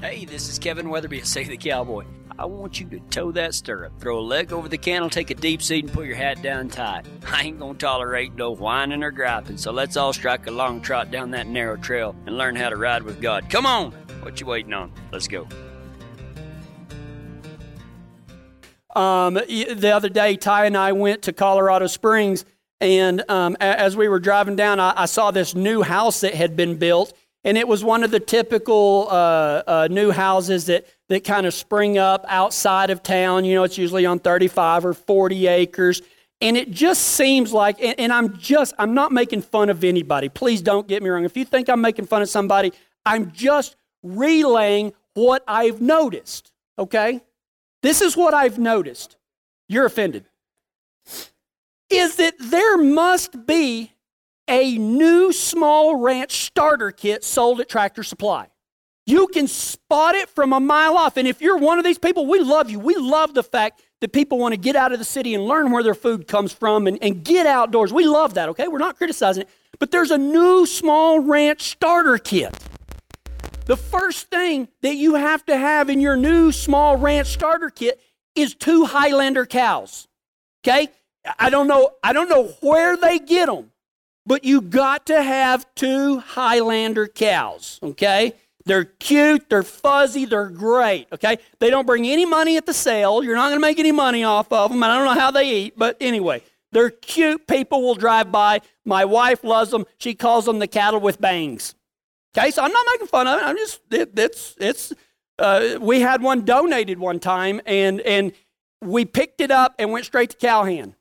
Hey, this is Kevin Weatherby, say the cowboy. I want you to toe that stirrup, throw a leg over the cantle, take a deep seat, and put your hat down tight. I ain't gonna tolerate no whining or griping, so let's all strike a long trot down that narrow trail and learn how to ride with God. Come on! What you waiting on? Let's go. Um, the other day, Ty and I went to Colorado Springs, and um, as we were driving down, I, I saw this new house that had been built and it was one of the typical uh, uh, new houses that, that kind of spring up outside of town. You know, it's usually on 35 or 40 acres. And it just seems like, and, and I'm just, I'm not making fun of anybody. Please don't get me wrong. If you think I'm making fun of somebody, I'm just relaying what I've noticed, okay? This is what I've noticed. You're offended. Is that there must be a new small ranch starter kit sold at Tractor Supply. You can spot it from a mile off. And if you're one of these people, we love you. We love the fact that people want to get out of the city and learn where their food comes from and, and get outdoors. We love that, okay? We're not criticizing it. But there's a new small ranch starter kit. The first thing that you have to have in your new small ranch starter kit is two Highlander cows. Okay? I don't know I don't know where they get them but you got to have two Highlander cows, okay? They're cute, they're fuzzy, they're great, okay? They don't bring any money at the sale. You're not going to make any money off of them. I don't know how they eat, but anyway, they're cute. People will drive by. My wife loves them. She calls them the cattle with bangs. Okay, so I'm not making fun of it. I'm just, it, it's, it's, uh, we had one donated one time, and, and we picked it up and went straight to Cowhand.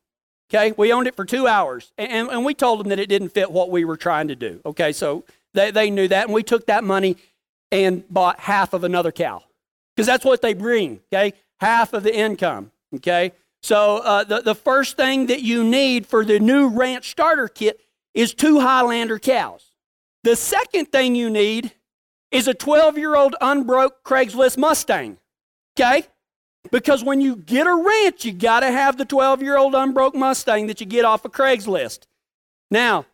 Okay, we owned it for two hours, and, and we told them that it didn't fit what we were trying to do. Okay, so they, they knew that, and we took that money and bought half of another cow because that's what they bring. Okay, half of the income. Okay, so uh, the, the first thing that you need for the new ranch starter kit is two Highlander cows. The second thing you need is a 12 year old unbroke Craigslist Mustang. Okay? Because when you get a ranch, you got to have the 12 year old unbroke Mustang that you get off of Craigslist. Now,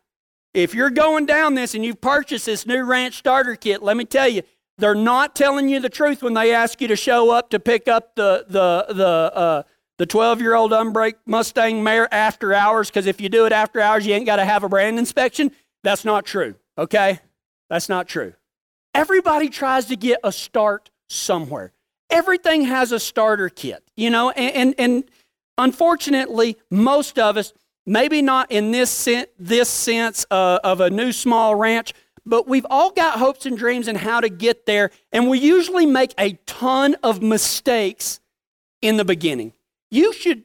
if you're going down this and you've purchased this new ranch starter kit, let me tell you, they're not telling you the truth when they ask you to show up to pick up the the the uh, the 12 year old unbroke Mustang mare after hours. Because if you do it after hours, you ain't got to have a brand inspection. That's not true. Okay, that's not true. Everybody tries to get a start somewhere everything has a starter kit, you know, and, and, and unfortunately, most of us, maybe not in this, sen- this sense uh, of a new small ranch, but we've all got hopes and dreams and how to get there, and we usually make a ton of mistakes in the beginning. You should,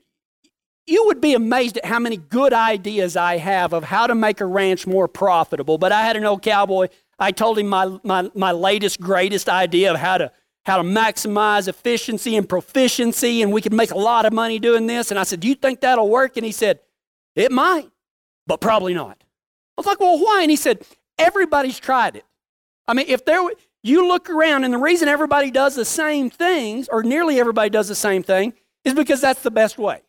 you would be amazed at how many good ideas I have of how to make a ranch more profitable. But I had an old cowboy, I told him my, my, my latest, greatest idea of how to how to maximize efficiency and proficiency, and we could make a lot of money doing this. And I said, Do you think that'll work? And he said, It might, but probably not. I was like, Well, why? And he said, Everybody's tried it. I mean, if there, you look around, and the reason everybody does the same things, or nearly everybody does the same thing, is because that's the best way.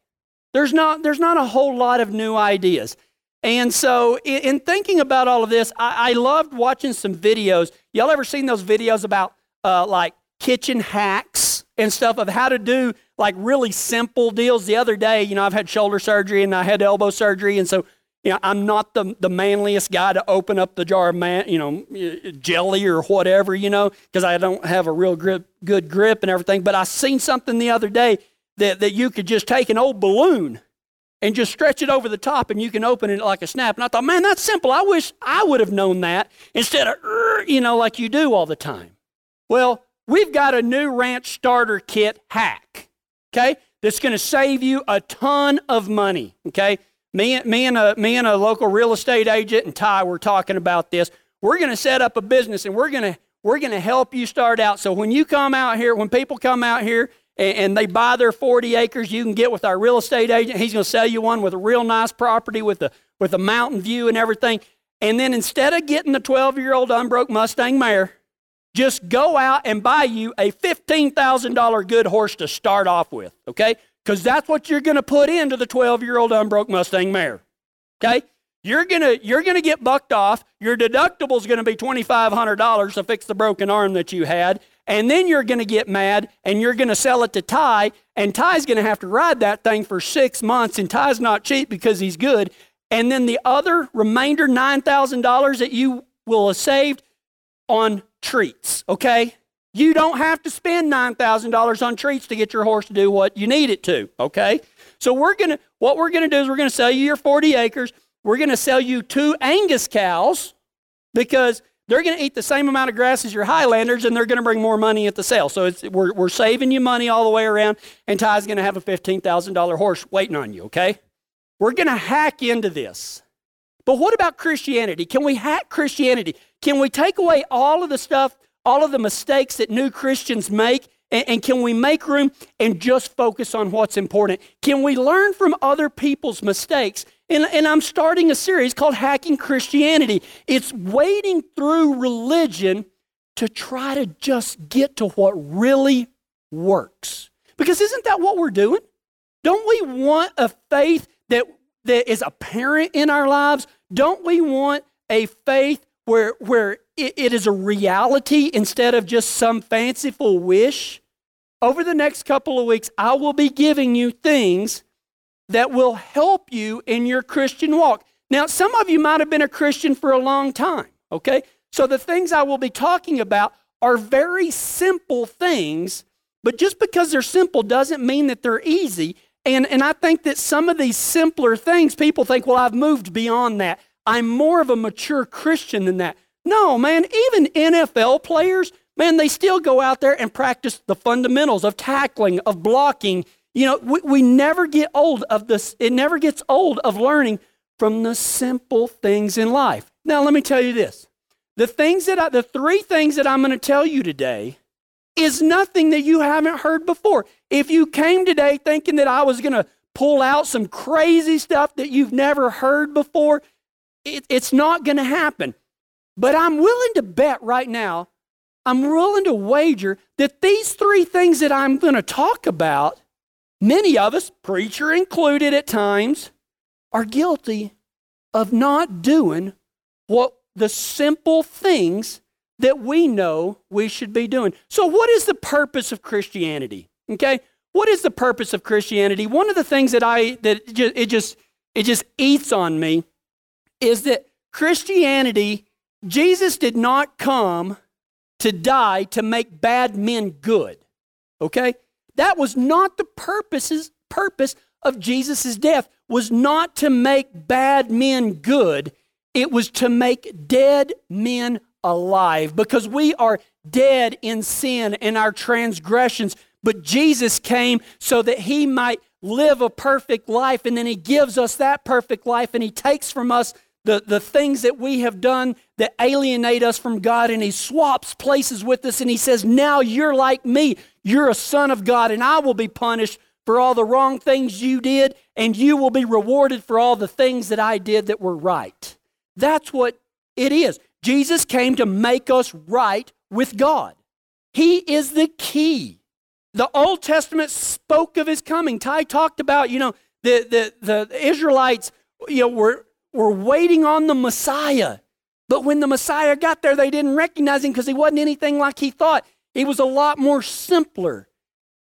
There's not, there's not a whole lot of new ideas. And so, in, in thinking about all of this, I, I, loved watching some videos. Y'all ever seen those videos about uh, like kitchen hacks and stuff of how to do like really simple deals. The other day, you know, I've had shoulder surgery and I had elbow surgery, and so you know, I'm not the, the manliest guy to open up the jar of man, you know, jelly or whatever, you know, because I don't have a real grip, good grip and everything. But I seen something the other day that, that you could just take an old balloon and just stretch it over the top and you can open it like a snap. And I thought, man, that's simple. I wish I would have known that instead of, you know, like you do all the time. Well, we've got a new ranch starter kit hack, okay, that's going to save you a ton of money, okay? Me, me, and a, me and a local real estate agent and Ty were talking about this. We're going to set up a business and we're going to we're going to help you start out. So when you come out here, when people come out here and, and, they buy their 40 acres, you can get with our real estate agent. He's going to sell you one with a real nice property with a with a mountain view and everything. And then instead of getting the 12 year old unbroke Mustang mare, just go out and buy you a $15,000 good horse to start off with, okay? Because that's what you're going to put into the 12 year old unbroke Mustang mare, okay? You're gonna you're gonna get bucked off. Your deductible is be twenty five hundred dollars to fix the broken arm that you had, and then you're going to get mad and you're going to sell it to Ty, and Ty's going to have to ride that thing for six months, and Ty's not cheap because he's good. And then the other remainder $9,000 that you will have saved on treats, okay? You don't have to spend $9,000 on treats to get your horse to do what you need it to, okay? So we're going to what we're going to do is we're going to sell you your 40 acres. We're going to sell you two Angus cows because they're going to eat the same amount of grass as your Highlanders and they're going to bring more money at the sale. So we're, we're saving you money all the way around, and Ty's going to have a $15,000 horse waiting on you, okay? We're going to hack into this. But what about Christianity? Can we hack Christianity? Can we take away all of the stuff, all of the mistakes that new Christians make, and, and, can we make room and just focus on what's important? Can we learn from other people's mistakes? And, and I'm starting a series called Hacking Christianity. It's wading through religion to try to just get to what really works. Because isn't that what we're doing? Don't we want a faith that, that is apparent in our lives? Don't we want a faith where, where it, it is a reality instead of just some fanciful wish? Over the next couple of weeks, I will be giving you things that will help you in your Christian walk. Now, some of you might have been a Christian for a long time, okay? So the things I will be talking about are very simple things, but just because they're simple doesn't mean that they're easy. And, and I think that some of these simpler things, people think, well, I've moved beyond that. I'm more of a mature Christian than that. No, man, even NFL players, man, they still go out there and practice the fundamentals of tackling, of blocking. You know, we, we never get old of this, it never gets old of learning from the simple things in life. Now, let me tell you this. The things that I, the three things that I'm going to tell you today is nothing that you haven't heard before. If you came today thinking that I was going to pull out some crazy stuff that you've never heard before, it, it's not going to happen. But I'm willing to bet right now, I'm willing to wager that these three things that I'm going to talk about, many of us, preacher included at times, are guilty of not doing what the simple things that we know we should be doing. So, what is the purpose of Christianity? Okay, what is the purpose of Christianity? One of the things that I that it just it just eats on me is that Christianity, Jesus did not come to die to make bad men good. Okay? That was not the purposes, purpose of Jesus' death, was not to make bad men good. It was to make dead men alive because we are dead in sin and our transgressions. But Jesus came so that he might live a perfect life, and then he gives us that perfect life, and he takes from us the, the things that we have done that alienate us from God, and He swaps places with us, and He says, Now you're like me. You're a son of God, and I will be punished for all the wrong things you did, and you will be rewarded for all the things that I did that were right. That's what it is. Jesus came to make us right with God. He is the key. The Old Testament spoke of his coming. Ty talked about, you know, the, the, the Israelites, you know, were were waiting on the Messiah. But when the Messiah got there, they didn't recognize him because he wasn't anything like he thought. He was a lot more simpler.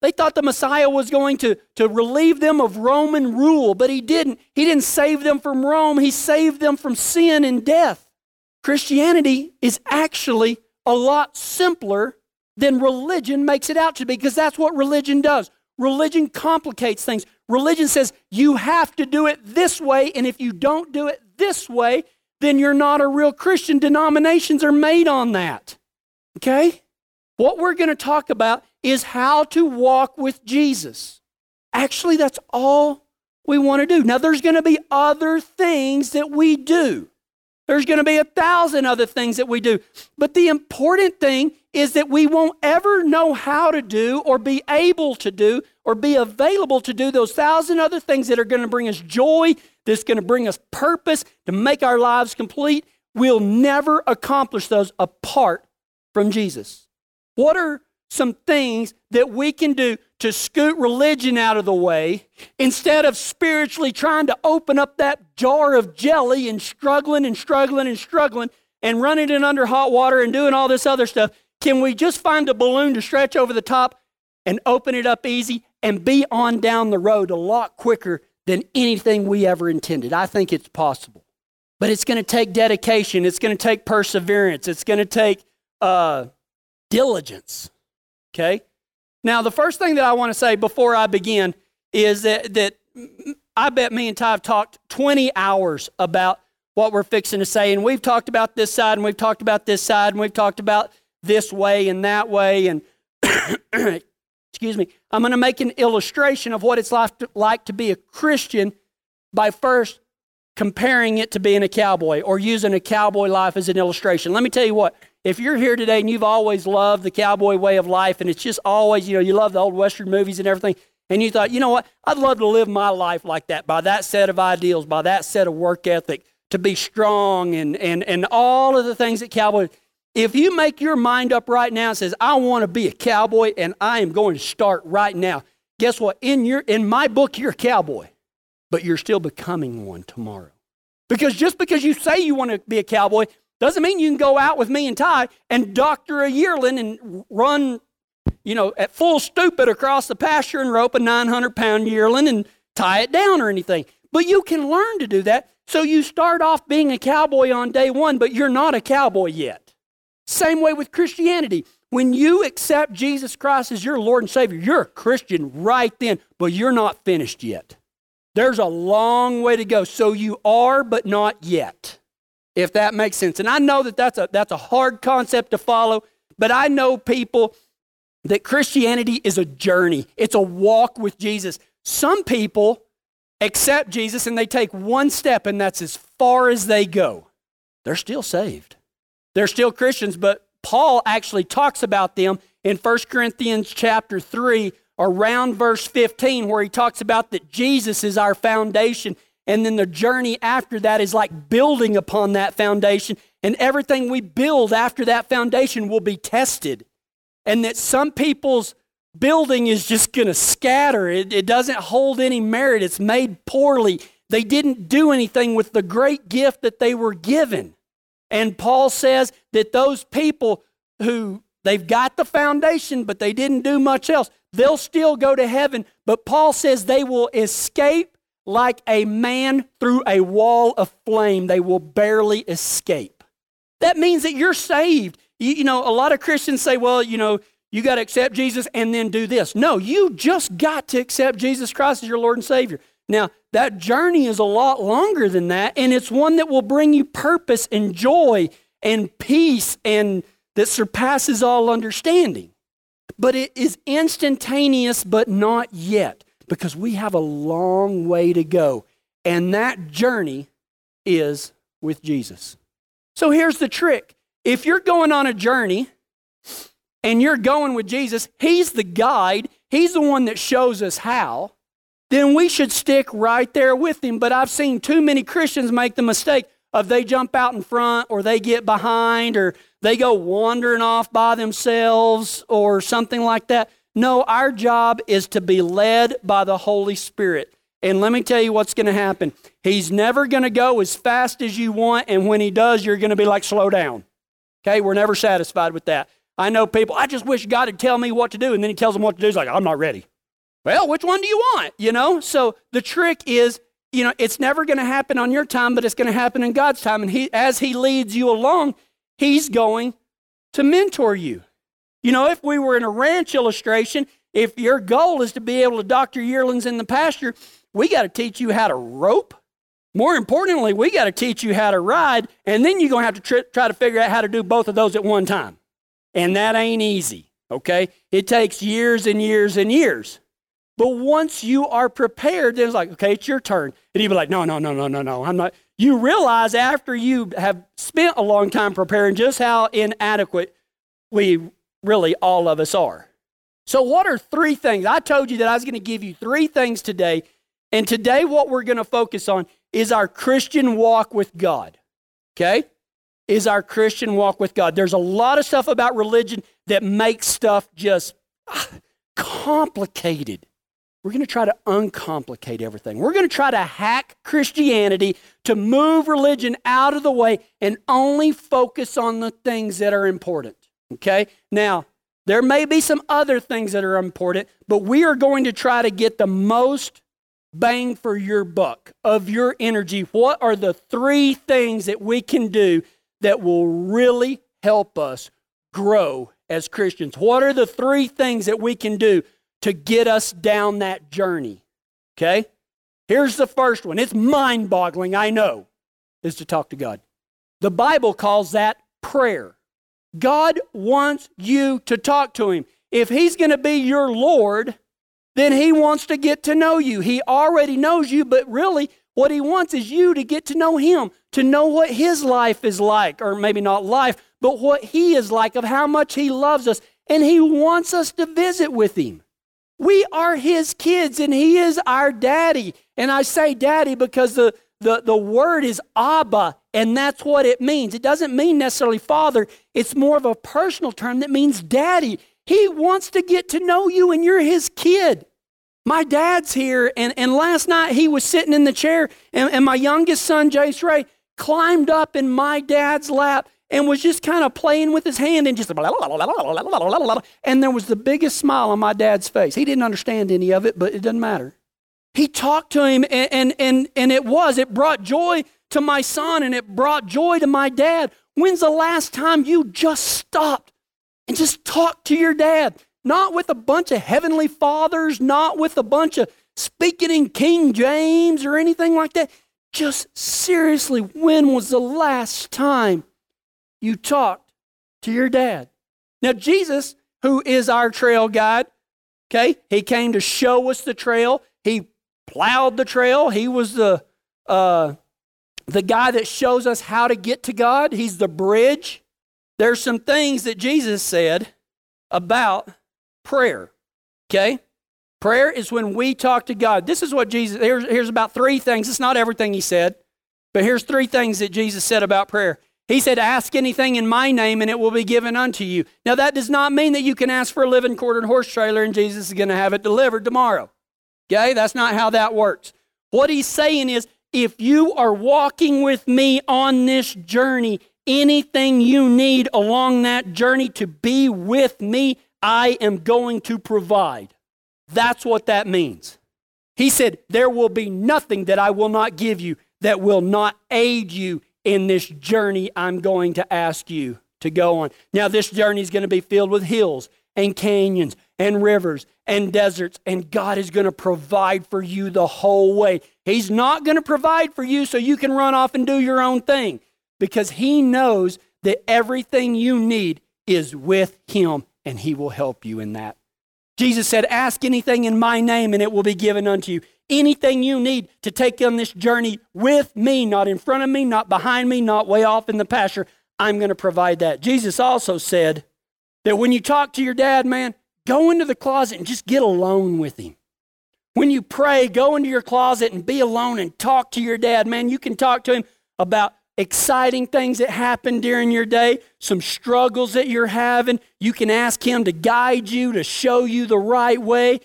They thought the Messiah was going to, to relieve them of Roman rule, but he didn't. He didn't save them from Rome, he saved them from sin and death. Christianity is actually a lot simpler than religion makes it out to be because that's what religion does. Religion complicates things. Religion says you have to do it this way, and if you don't do it this way, then you're not a real Christian. Denominations are made on that. Okay? What we're going to talk about is how to walk with Jesus. Actually, that's all we want to do. Now, there's going to be other things that we do. There's going to be a thousand other things that we do. But the important thing is that we won't ever know how to do or be able to do or be available to do those thousand other things that are going to bring us joy, that's going to bring us purpose, to make our lives complete. We'll never accomplish those apart from Jesus. What are some things that we can do to scoot religion out of the way instead of spiritually trying to open up that jar of jelly and struggling and struggling and struggling and running it under hot water and doing all this other stuff. Can we just find a balloon to stretch over the top and open it up easy and be on down the road a lot quicker than anything we ever intended? I think it's possible. But it's going to take dedication, it's going to take perseverance, it's going to take uh, diligence. Okay? Now, the first thing that I want to say before I begin is that, that I bet me and Ty have talked 20 hours about what we're fixing to say. And we've talked about this side, and we've talked about this side, and we've talked about this way and that way. And excuse me, I'm going to make an illustration of what it's like to, like to be a Christian by first comparing it to being a cowboy or using a cowboy life as an illustration. Let me tell you what, if you're here today and you've always loved the cowboy way of life and it's just always, you know, you love the old Western movies and everything, and you thought, you know what, I'd love to live my life like that, by that set of ideals, by that set of work ethic, to be strong and, and, and all of the things that cowboys. If you make your mind up right now and says, I want to be a cowboy and I am going to start right now, guess what? In, your, in my book, you're a cowboy, but you're still becoming one tomorrow. Because just because you say you want to be a cowboy doesn't mean you can go out with me and Ty and doctor a yearling and run, you know, at full stupid across the pasture and rope a 900 pound yearling and tie it down or anything. But you can learn to do that. So you start off being a cowboy on day one, but you're not a cowboy yet. Same way with Christianity. When you accept Jesus Christ as your Lord and Savior, you're a Christian right then, but you're not finished yet. There's a long way to go. So you are, but not yet, if that makes sense. And I know that that's a, that's a hard concept to follow, but I know people that Christianity is a journey, it's a walk with Jesus. Some people accept Jesus and they take one step, and that's as far as they go. They're still saved. They're still Christians, but Paul actually talks about them in 1 Corinthians chapter 3, around verse 15, where he talks about that Jesus is our foundation. And then the journey after that is like building upon that foundation. And everything we build after that foundation will be tested. And that some people's building is just going to scatter. It, it doesn't hold any merit. It's made poorly. They didn't do anything with the great gift that they were given. And Paul says that those people who they've got the foundation, but they didn't do much else, they'll still go to heaven. But Paul says they will escape like a man through a wall of flame. They will barely escape. That means that you're saved. You, you know, a lot of Christians say, well, you know, you got to accept Jesus and then do this. No, you just got to accept Jesus Christ as your Lord and Savior. Now, that journey is a lot longer than that, and it's one that will bring you purpose and joy and peace and that surpasses all understanding. But it is instantaneous, but not yet, because we have a long way to go. And that journey is with Jesus. So here's the trick if you're going on a journey and you're going with Jesus, He's the guide, He's the one that shows us how, then we should stick right there with Him. But I've seen too many Christians make the mistake of they jump out in front or they get behind or they go wandering off by themselves or something like that. No, our job is to be led by the Holy Spirit. And let me tell you what's going to happen. He's never going to go as fast as you want, and when he does, you're going to be like, slow down. Okay, we're never satisfied with that. I know people, I just wish God would tell me what to do. And then he tells them what to do. He's like, I'm not ready. Well, which one do you want? You know? So the trick is, you know, it's never going to happen on your time, but it's going to happen in God's time. And he, as he leads you along, he's going to mentor you. You know, if we were in a ranch illustration, if your goal is to be able to doctor yearlings in the pasture, we got to teach you how to rope. More importantly, we got to teach you how to ride, and then you're going to have to tr- try to figure out how to do both of those at one time. And that ain't easy, okay? It takes years and years and years. But once you are prepared, then it's like, okay, it's your turn. And you'd be like, no, no, no, no, no, no, I'm not. You realize after you have spent a long time preparing just how inadequate we really all of us are. So, what are three things? I told you that I was going to give you three things today. And today, what we're going to focus on is our Christian walk with God. Okay? is our Christian walk with God. There's a lot of stuff about religion that makes stuff just ah, complicated. We're going to try to uncomplicate everything. We're going to try to hack Christianity to move religion out of the way and only focus on the things that are important. Okay? Now, there may be some other things that are important, but we are going to try to get the most bang for your buck of your energy. What are the three things that we can do that will really help us grow as Christians? What are the three things that we can do to get us down that journey? Okay? Here's the first one. It's mind boggling, I know, is to talk to God. The Bible calls that prayer. God wants you to talk to Him. If He's going to be your Lord, then He wants to get to know you. He already knows you, but really, what He wants is you to get to know Him, to know what His life is like, or maybe not life, but what He is like, of how much He loves us. And He wants us to visit with Him. We are His kids, and He is our daddy. And I say daddy because the, the, the word is Abba, and that's what it means. It doesn't mean necessarily father, it's more of a personal term that means daddy. He wants to get to know you, and you're his kid. My dad's here, and, and last night he was sitting in the chair, and, and my youngest son, Jace Ray, climbed up in my dad's lap and was just kind of playing with his hand and just and there was the biggest smile on my dad's face. He didn't understand any of it, but it doesn't matter. He talked to him, and, and, and, and it was, it brought joy to my son and it brought joy to my dad. When's the last time you just stopped and just talked to your dad? Not with a bunch of heavenly fathers, not with a bunch of speaking in King James or anything like that. Just seriously, when was the last time you talked to your dad? Now, Jesus, who is our trail guide, okay, he came to show us the trail. He plowed the trail. He was the, uh, the guy that shows us how to get to God. He's the bridge. There's some things that Jesus said about prayer. Okay? Prayer is when we talk to God. This is what Jesus, here's, here's about three things. It's not everything he said, but here's three things that Jesus said about prayer. He said, Ask anything in my name and it will be given unto you. Now, that does not mean that you can ask for a living quarters horse trailer and Jesus is going to have it delivered tomorrow. Okay, that's not how that works. What he's saying is if you are walking with me on this journey, anything you need along that journey to be with me, I am going to provide. That's what that means. He said, There will be nothing that I will not give you that will not aid you in this journey I'm going to ask you to go on. Now, this journey is going to be filled with hills and canyons and rivers and deserts, and God is going to provide for you the whole way. He's not going to provide for you so you can run off and do your own thing because He knows that everything you need is with Him and He will help you in that. Jesus said, Ask anything in my name and it will be given unto you. Anything you need to take on this journey with me, not in front of me, not behind me, not way off in the pasture, I'm going to provide that. Jesus also said that when you talk to your dad, man, Go into the closet and just get alone with him. When you pray, go into your closet and be alone and talk to your dad. Man, you can talk to him about exciting things that happen during your day, some struggles that you're having. You can ask him to guide you, to show you the right way.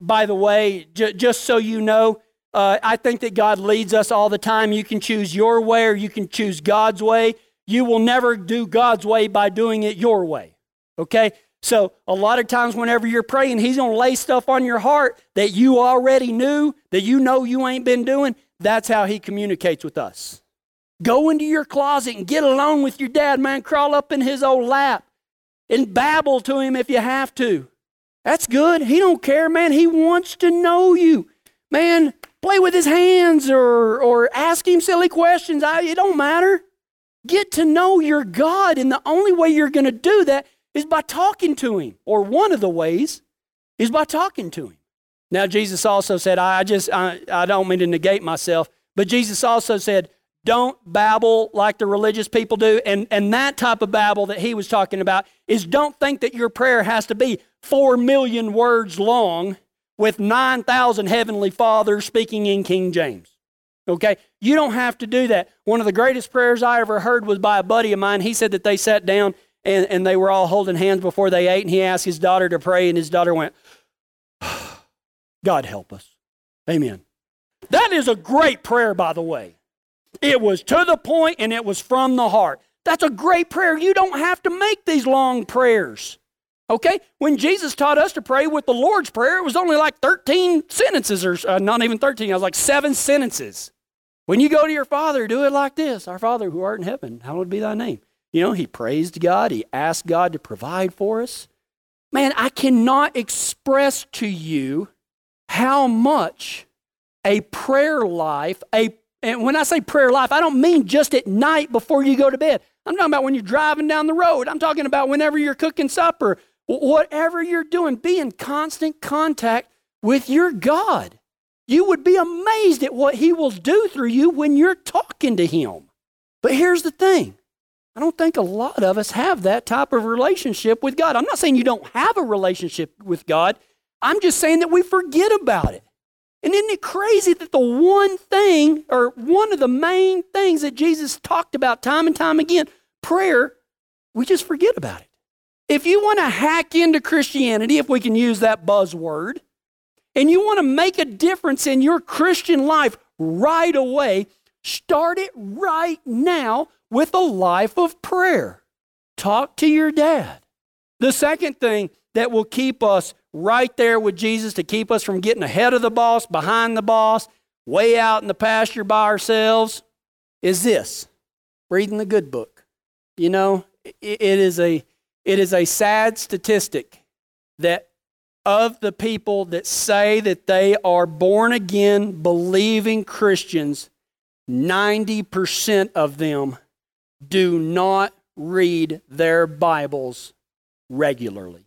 By the way, j- just so you know, uh, I think that God leads us all the time. You can choose your way or you can choose God's way. You will never do God's way by doing it your way. Okay? So, a lot of times, whenever you're praying, He's going to lay stuff on your heart that you already knew, that you know you ain't been doing. That's how He communicates with us. Go into your closet and get alone with your dad, man. Crawl up in his old lap and babble to him if you have to. That's good. He don't care, man. He wants to know you. Man, play with his hands or, or ask him silly questions. I, it don't matter. Get to know your God, and the only way you're going to do that is by talking to him, or one of the ways is by talking to him. Now, Jesus also said, I just, I, I don't mean to negate myself, but Jesus also said, don't babble like the religious people do. And, and that type of babble that he was talking about is don't think that your prayer has to be four million words long with 9,000 heavenly fathers speaking in King James. Okay? You don't have to do that. One of the greatest prayers I ever heard was by a buddy of mine. He said that they sat down and, and they were all holding hands before they ate, and he asked his daughter to pray, and his daughter went, God help us. Amen. That is a great prayer, by the way. It was to the point and it was from the heart. That's a great prayer. You don't have to make these long prayers. Okay? When Jesus taught us to pray with the Lord's Prayer, it was only like 13 sentences, or uh, not even 13, it was like seven sentences. When you go to your Father, do it like this Our Father who art in heaven, hallowed be thy name. You know, he praised God, he asked God to provide for us. Man, I cannot express to you how much a prayer life, a and when I say prayer life, I don't mean just at night before you go to bed. I'm talking about when you're driving down the road. I'm talking about whenever you're cooking supper, whatever you're doing, be in constant contact with your God. You would be amazed at what He will do through you when you're talking to Him. But here's the thing I don't think a lot of us have that type of relationship with God. I'm not saying you don't have a relationship with God, I'm just saying that we forget about it. And isn't it crazy that the one thing, or one of the main things that Jesus talked about time and time again, prayer, we just forget about it. If you want to hack into Christianity, if we can use that buzzword, and you want to make a difference in your Christian life right away, start it right now with a life of prayer. Talk to your dad. The second thing that will keep us right there with Jesus, to keep us from getting ahead of the boss, behind the boss, way out in the pasture by ourselves, is this reading the good book. You know, it is a, it is a sad statistic that of the people that say that they are born again, believing Christians, 90% of them do not read their Bibles regularly.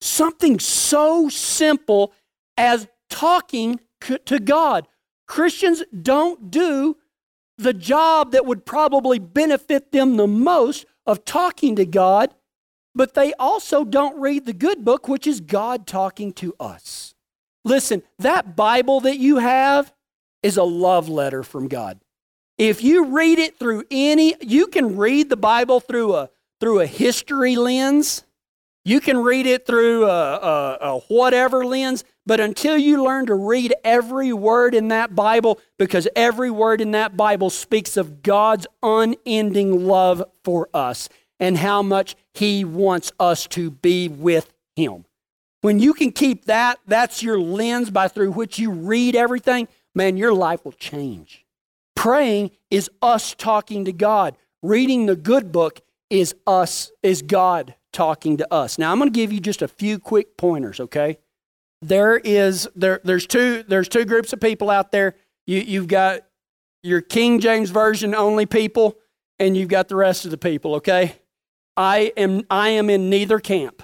Something so simple as talking to God. Christians don't do the job that would probably benefit them the most of talking to God but they also don't read the good book, which is God talking to us. Listen, that Bible that you have is a love letter from God. If you read it through any, you can read the Bible through a through a history lens. You can read it through a, a, a whatever lens, but until you learn to read every word in that Bible, because every word in that Bible speaks of God's unending love for us and how much He wants us to be with Him. When you can keep that, that's your lens by through which you read everything, man, your life will change. Praying is us talking to God. Reading the good book is us, is God talking to us. Now I'm going to give you just a few quick pointers, okay? There is there there's two there's two groups of people out there. You you've got your King James Version only people, and you've got the rest of the people, okay? I am, I am in neither camp.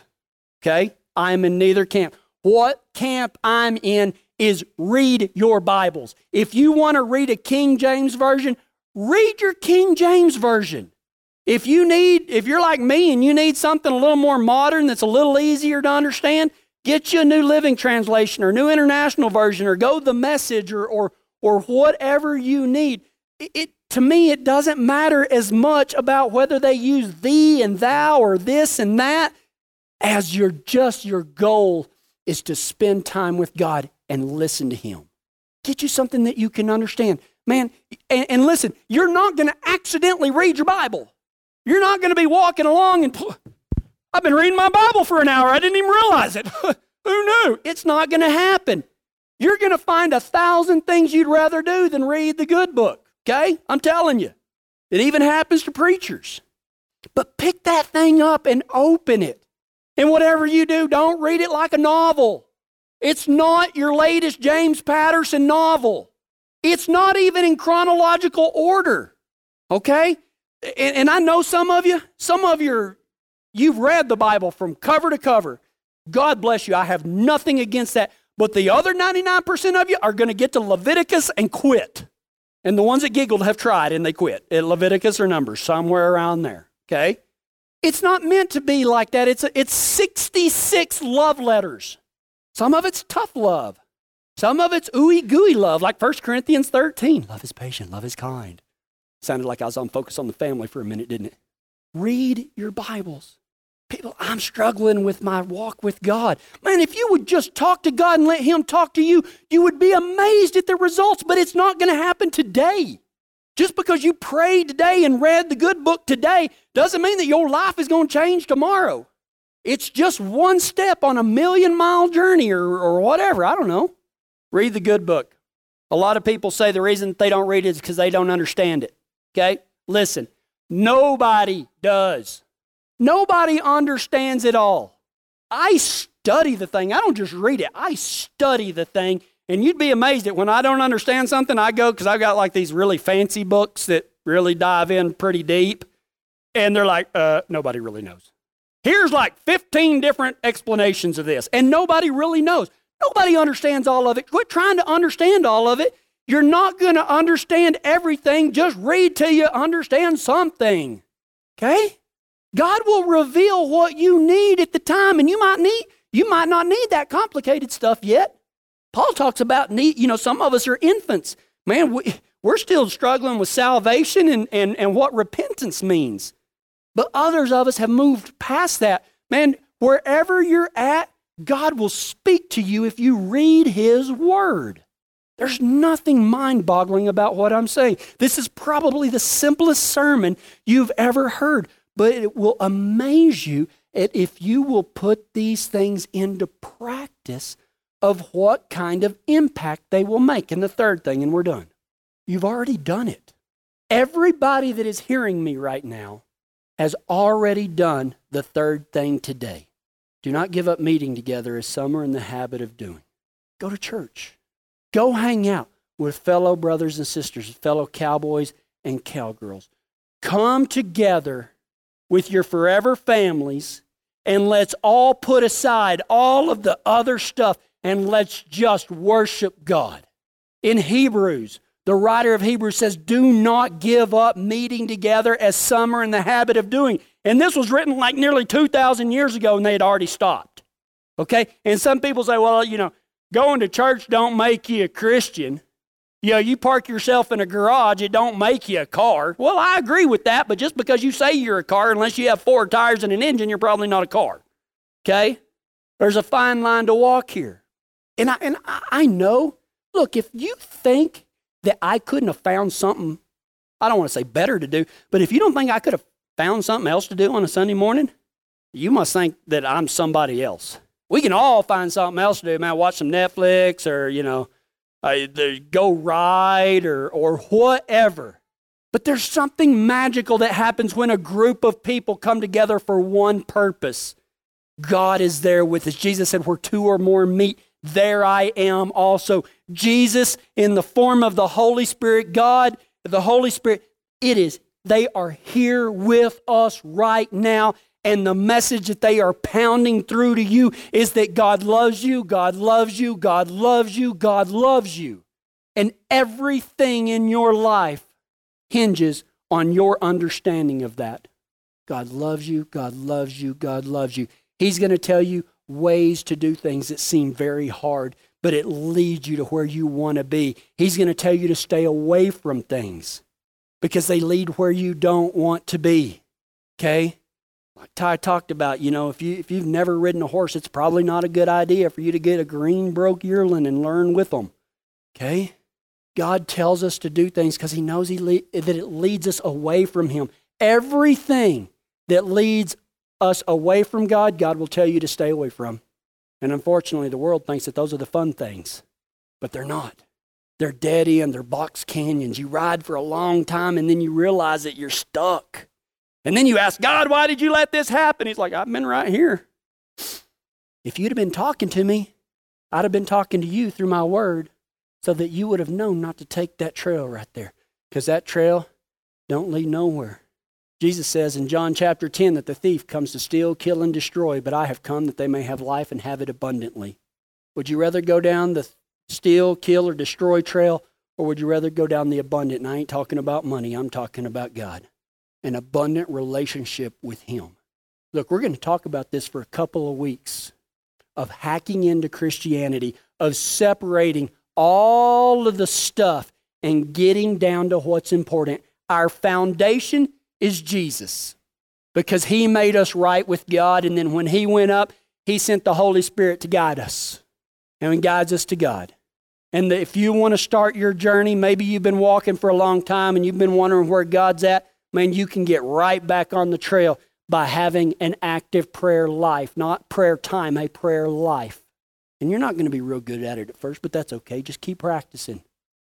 Okay? I am in neither camp. What camp I'm in is read your Bibles. If you want to read a King James Version, read your King James Version. If you need, if you're like me and you need something a little more modern that's a little easier to understand, get you a New Living Translation or New International Version or go the message or, or, or whatever you need. It, it, to me, it doesn't matter as much about whether they use thee and thou or this and that as your just your goal is to spend time with God and listen to Him. Get you something that you can understand. Man, and, and listen, you're not going to accidentally read your Bible. You're not going to be walking along and, I've been reading my Bible for an hour. I didn't even realize it. Who knew? It's not going to happen. You're going to find a thousand things you'd rather do than read the good book. Okay? I'm telling you. It even happens to preachers. But pick that thing up and open it. And whatever you do, don't read it like a novel. It's not your latest James Patterson novel. It's not even in chronological order. Okay? And, and I know some of you, some of you, you've read the Bible from cover to cover. God bless you. I have nothing against that. But the other 99% of you are going to get to Leviticus and quit. And the ones that giggled have tried and they quit. At Leviticus or Numbers, somewhere around there. Okay? It's not meant to be like that. It's, a, it's 66 love letters. Some of it's tough love. Some of it's ooey gooey love, like 1 Corinthians 13. Love is patient, love is kind. Sounded like I was on focus on the family for a minute, didn't it? Read your Bibles. People, I'm struggling with my walk with God. Man, if you would just talk to God and let Him talk to you, you would be amazed at the results, but it's not going to happen today. Just because you prayed today and read the good book today doesn't mean that your life is going to change tomorrow. It's just one step on a million mile journey or, or whatever. I don't know. Read the good book. A lot of people say the reason they don't read it is because they don't understand it. Okay? Listen, nobody does. Nobody understands it all. I study the thing. I don't just read it, I study the thing. And you'd be amazed at when I don't understand something, I go because I've got like these really fancy books that really dive in pretty deep. And they're like, uh, nobody really knows. Here's like 15 different explanations of this, and nobody really knows. Nobody understands all of it. Quit trying to understand all of it. You're not going to understand everything. Just read till you understand something. Okay? God will reveal what you need at the time, and you might need you might not need that complicated stuff yet. Paul talks about need, you know, some of us are infants. Man, we, we're still struggling with salvation and, and, and what repentance means. But others of us have moved past that. Man, wherever you're at, God will speak to you if you read His Word. There's nothing mind boggling about what I'm saying. This is probably the simplest sermon you've ever heard, but it will amaze you if you will put these things into practice of what kind of impact they will make. And the third thing, and we're done. You've already done it. Everybody that is hearing me right now has already done the third thing today. Do not give up meeting together as some are in the habit of doing. Go to church. Go hang out with fellow brothers and sisters, fellow cowboys and cowgirls. Come together with your forever families and let's all put aside all of the other stuff and let's just worship God. In Hebrews, the writer of Hebrews says, Do not give up meeting together as some are in the habit of doing. And this was written like nearly 2,000 years ago and they had already stopped. Okay? And some people say, Well, you know, going to church don't make you a Christian. You know, you park yourself in a garage, it don't make you a car. Well, I agree with that, but just because you say you're a car, unless you have four tires and an engine, you're probably not a car. Okay? There's a fine line to walk here. And I, and I know, look, if you think that I couldn't have found something, I don't want to say better to do, but if you don't think I could have found something else to do on a Sunday morning, you must think that I'm somebody else. We can all find something else to do, man. Watch some Netflix or, you know, uh, go ride or, or whatever. But there's something magical that happens when a group of people come together for one purpose. God is there with us. Jesus said, Where two or more meet, there I am also. Jesus, in the form of the Holy Spirit, God, the Holy Spirit, it is, they are here with us right now. And the message that they are pounding through to you is that God loves you, God loves you, God loves you, God loves you. And everything in your life hinges on your understanding of that. God loves you, God loves you, God loves you. He's going to tell you ways to do things that seem very hard, but it leads you to where you want to be. He's going to tell you to stay away from things because they lead where you don't want to be. Okay? Like Ty talked about, you know, if you if you've never ridden a horse, it's probably not a good idea for you to get a green broke yearling and learn with them. Okay? God tells us to do things because He knows he le- that it leads us away from Him. Everything that leads us away from God, God will tell you to stay away from. And unfortunately, the world thinks that those are the fun things, but they're not. They're dead end, they're box canyons. You ride for a long time and then you realize that you're stuck. And then you ask, God, why did you let this happen? He's like, I've been right here. If you'd have been talking to me, I'd have been talking to you through my word so that you would have known not to take that trail right there. Because that trail don't lead nowhere. Jesus says in John chapter 10 that the thief comes to steal, kill, and destroy, but I have come that they may have life and have it abundantly. Would you rather go down the steal, kill, or destroy trail, or would you rather go down the abundant? And I ain't talking about money, I'm talking about God. An abundant relationship with Him. Look, we're going to talk about this for a couple of weeks of hacking into Christianity, of separating all of the stuff and getting down to what's important. Our foundation is Jesus because he made us right with God. And then when he went up, he sent the Holy Spirit to guide us and he guides us to God. And if you want to start your journey, maybe you've been walking for a long time and you've been wondering where God's at, man, you can get right back on the trail by having an active prayer life, not prayer time, a prayer life. And you're not going to be real good at it at first, but that's okay. Just keep practicing.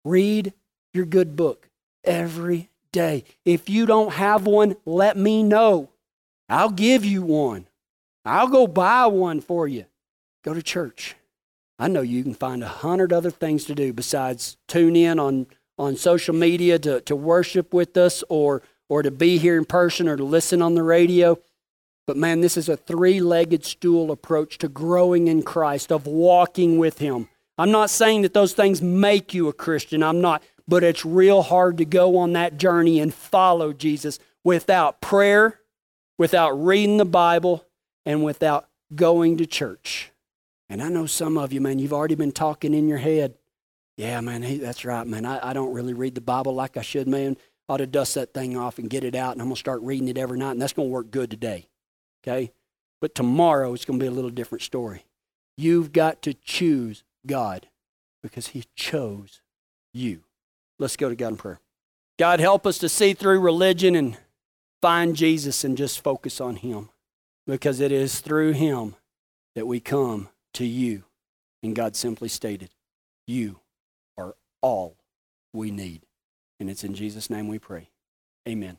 Read your good book every If you don't have one, let me know. I'll give you one. I'll go buy one for you. Go to church. I know you can find a hundred other things to do besides tune in on, on social media to, to worship with us or, or to be here in person or to listen on the radio. But man, this is a three legged stool approach to growing in Christ, of walking with Him. I'm not saying that those things make you a Christian. I'm not. But it's real hard to go on that journey and follow Jesus without prayer, without reading the Bible, and without going to church. And I know some of you, man, you've already been talking in your head. Yeah, man, he, that's right, man. I, I don't really read the Bible like I should, man. I ought to dust that thing off and get it out, and I'm going to start reading it every night, and that's going to work good today. Okay? But tomorrow it's going to be a little different story. You've got to choose God because He chose you. Let's go to God in prayer. God, help us to see through religion and find Jesus and just focus on Him because it is through Him that we come to you. And God simply stated, You are all we need. And it's in Jesus' name we pray. Amen.